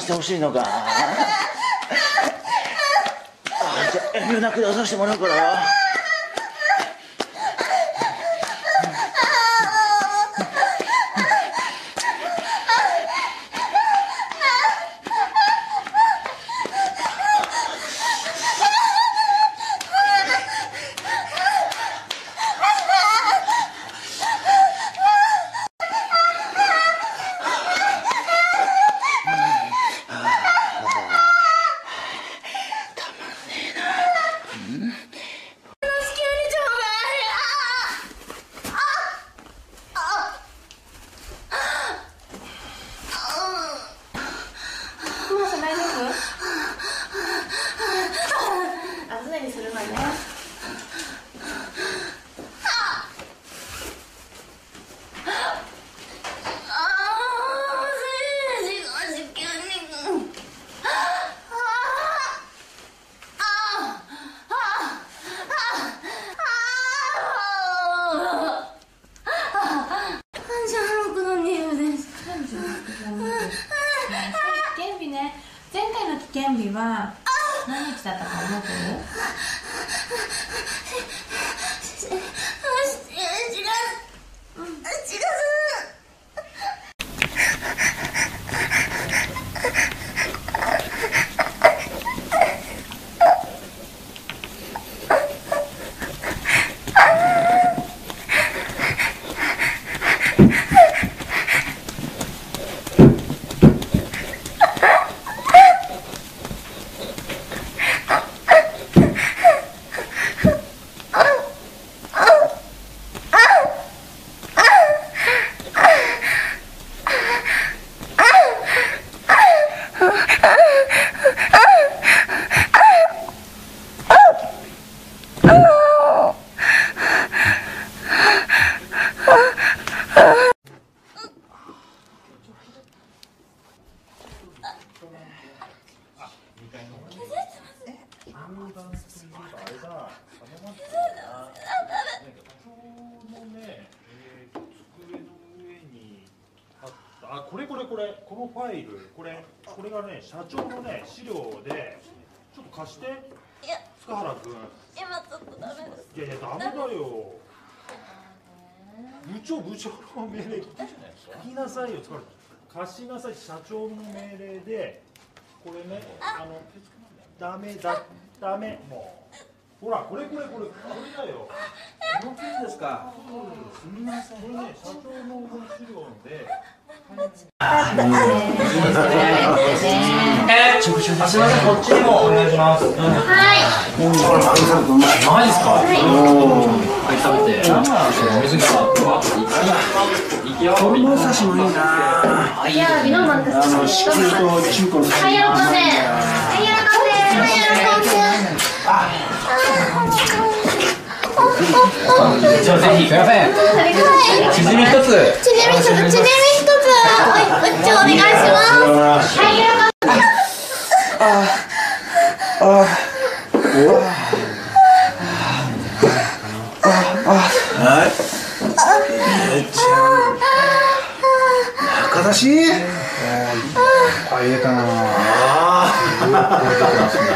してほしいのか。じゃあ遠慮なく出させてもらうからよ。ね。危険日ね前回の危険日は何日だったか覚えてる啊啊啊啊啊啊啊啊啊啊啊啊啊啊啊れこのファイルこれこれがね社長のね資料でちょっと貸して。いや。塚原君。今ちょっとダメです。いやいやダメだよ。部長部長の命令聞きなさいよ。塚原貸しなさい。社長の命令でこれねあのダメだダメもう。ほら、これこれこれ、これだよ。動きですか。すみません、これね、社長の資料で。はい。と、はい、は、う、い。いな。ん。はい、で。はい、はい、じゃあぜひすませんチヂミ一つチヂミ一つチヂミ一つお願いしますはいあああああああああああああ